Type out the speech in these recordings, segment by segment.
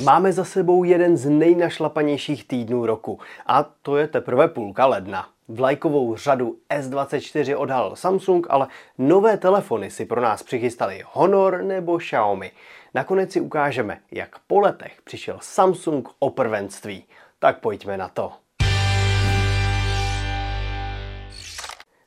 Máme za sebou jeden z nejnašlapanějších týdnů roku a to je teprve půlka ledna. Vlajkovou řadu S24 odhalil Samsung, ale nové telefony si pro nás přichystali Honor nebo Xiaomi. Nakonec si ukážeme, jak po letech přišel Samsung o prvenství. Tak pojďme na to.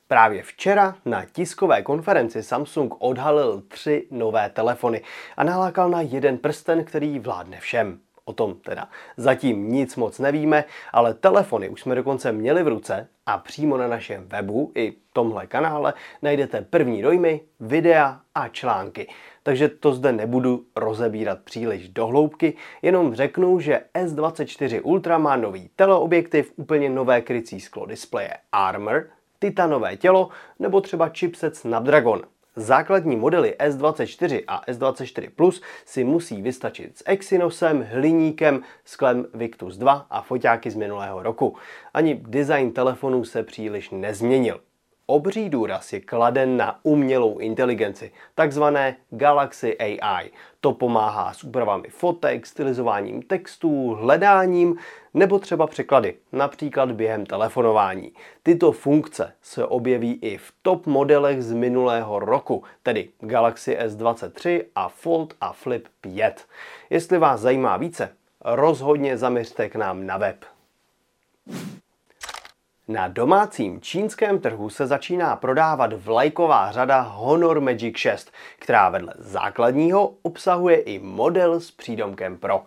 Právě včera na tiskové konferenci Samsung odhalil tři nové telefony a nalákal na jeden prsten, který vládne všem. O tom teda zatím nic moc nevíme, ale telefony už jsme dokonce měli v ruce a přímo na našem webu i tomhle kanále najdete první dojmy, videa a články. Takže to zde nebudu rozebírat příliš do hloubky, jenom řeknu, že S24 Ultra má nový teleobjektiv, úplně nové krycí sklo displeje Armor, titanové tělo nebo třeba chipset Snapdragon. Základní modely S24 a S24 Plus si musí vystačit s Exynosem, hliníkem, sklem Victus 2 a foťáky z minulého roku. Ani design telefonů se příliš nezměnil. Obří důraz je kladen na umělou inteligenci, takzvané Galaxy AI. To pomáhá s úpravami fotek, stylizováním textů, hledáním nebo třeba překlady, například během telefonování. Tyto funkce se objeví i v top modelech z minulého roku, tedy Galaxy S23 a Fold a Flip 5. Jestli vás zajímá více, rozhodně zaměřte k nám na web. Na domácím čínském trhu se začíná prodávat vlajková řada Honor Magic 6, která vedle základního obsahuje i model s přídomkem Pro.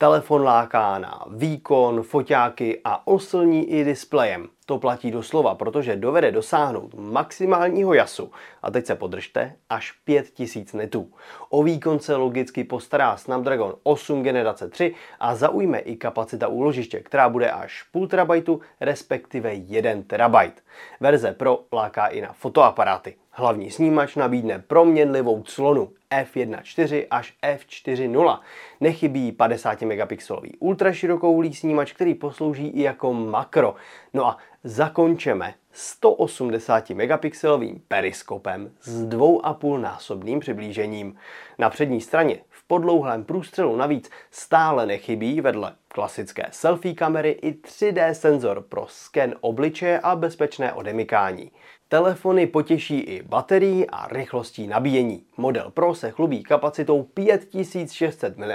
Telefon láká na výkon, foťáky a oslní i displejem. To platí doslova, protože dovede dosáhnout maximálního jasu, a teď se podržte, až 5000 netů. O výkon se logicky postará Snapdragon 8 generace 3 a zaujme i kapacita úložiště, která bude až půl terabajtu, respektive 1 terabajt. Verze Pro láká i na fotoaparáty. Hlavní snímač nabídne proměnlivou clonu f1.4 až f4.0. Nechybí 50 megapixelový ultraširokoulý snímač, který poslouží i jako makro. No a zakončeme 180 megapixelovým periskopem s 2,5 násobným přiblížením. Na přední straně v podlouhlém průstřelu navíc stále nechybí vedle klasické selfie kamery i 3D senzor pro sken obličeje a bezpečné odemykání. Telefony potěší i baterií a rychlostí nabíjení. Model Pro se chlubí kapacitou 5600 mAh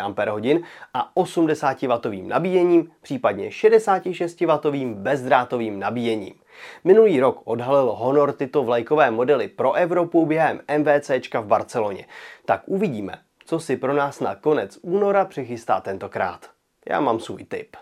a 80W nabíjením, případně 66W bezdrátovým nabíjením. Minulý rok odhalil Honor tyto vlajkové modely pro Evropu během MVCčka v Barceloně. Tak uvidíme, co si pro nás na konec února přichystá tentokrát. Já mám svůj tip.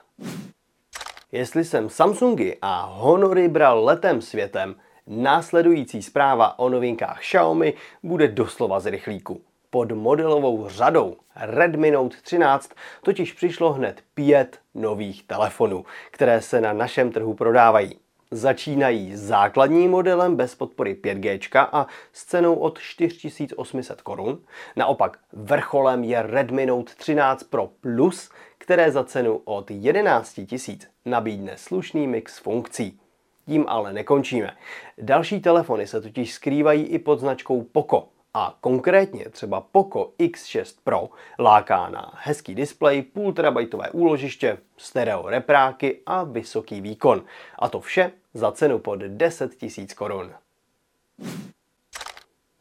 Jestli jsem Samsungy a Honory bral letem světem, Následující zpráva o novinkách Xiaomi bude doslova z rychlíku. Pod modelovou řadou Redmi Note 13 totiž přišlo hned pět nových telefonů, které se na našem trhu prodávají. Začínají základním modelem bez podpory 5G a s cenou od 4800 korun. Naopak vrcholem je Redmi Note 13 Pro Plus, které za cenu od 11 000 nabídne slušný mix funkcí. Tím ale nekončíme. Další telefony se totiž skrývají i pod značkou Poco. A konkrétně třeba Poco X6 Pro láká na hezký displej, půl terabajtové úložiště, stereo repráky a vysoký výkon. A to vše za cenu pod 10 000 korun.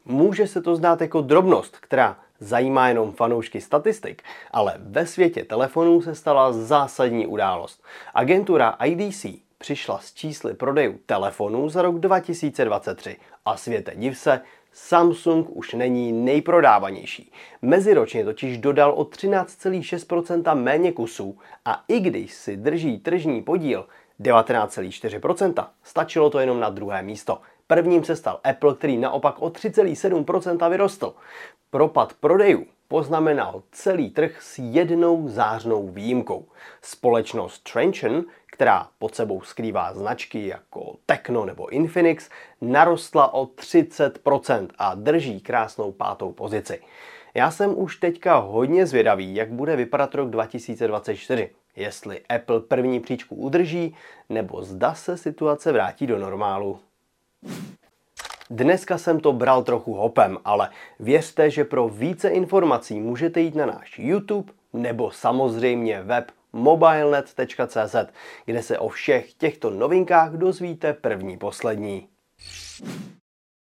Může se to zdát jako drobnost, která zajímá jenom fanoušky statistik, ale ve světě telefonů se stala zásadní událost. Agentura IDC přišla s čísly prodejů telefonů za rok 2023 a světe div se, Samsung už není nejprodávanější. Meziročně totiž dodal o 13,6% méně kusů a i když si drží tržní podíl 19,4%, stačilo to jenom na druhé místo. Prvním se stal Apple, který naopak o 3,7% vyrostl. Propad prodejů poznamenal celý trh s jednou zářnou výjimkou. Společnost Trenchon, která pod sebou skrývá značky jako Tecno nebo Infinix, narostla o 30% a drží krásnou pátou pozici. Já jsem už teďka hodně zvědavý, jak bude vypadat rok 2024. Jestli Apple první příčku udrží, nebo zda se situace vrátí do normálu. Dneska jsem to bral trochu hopem, ale věřte, že pro více informací můžete jít na náš YouTube nebo samozřejmě web mobilenet.cz, kde se o všech těchto novinkách dozvíte první poslední.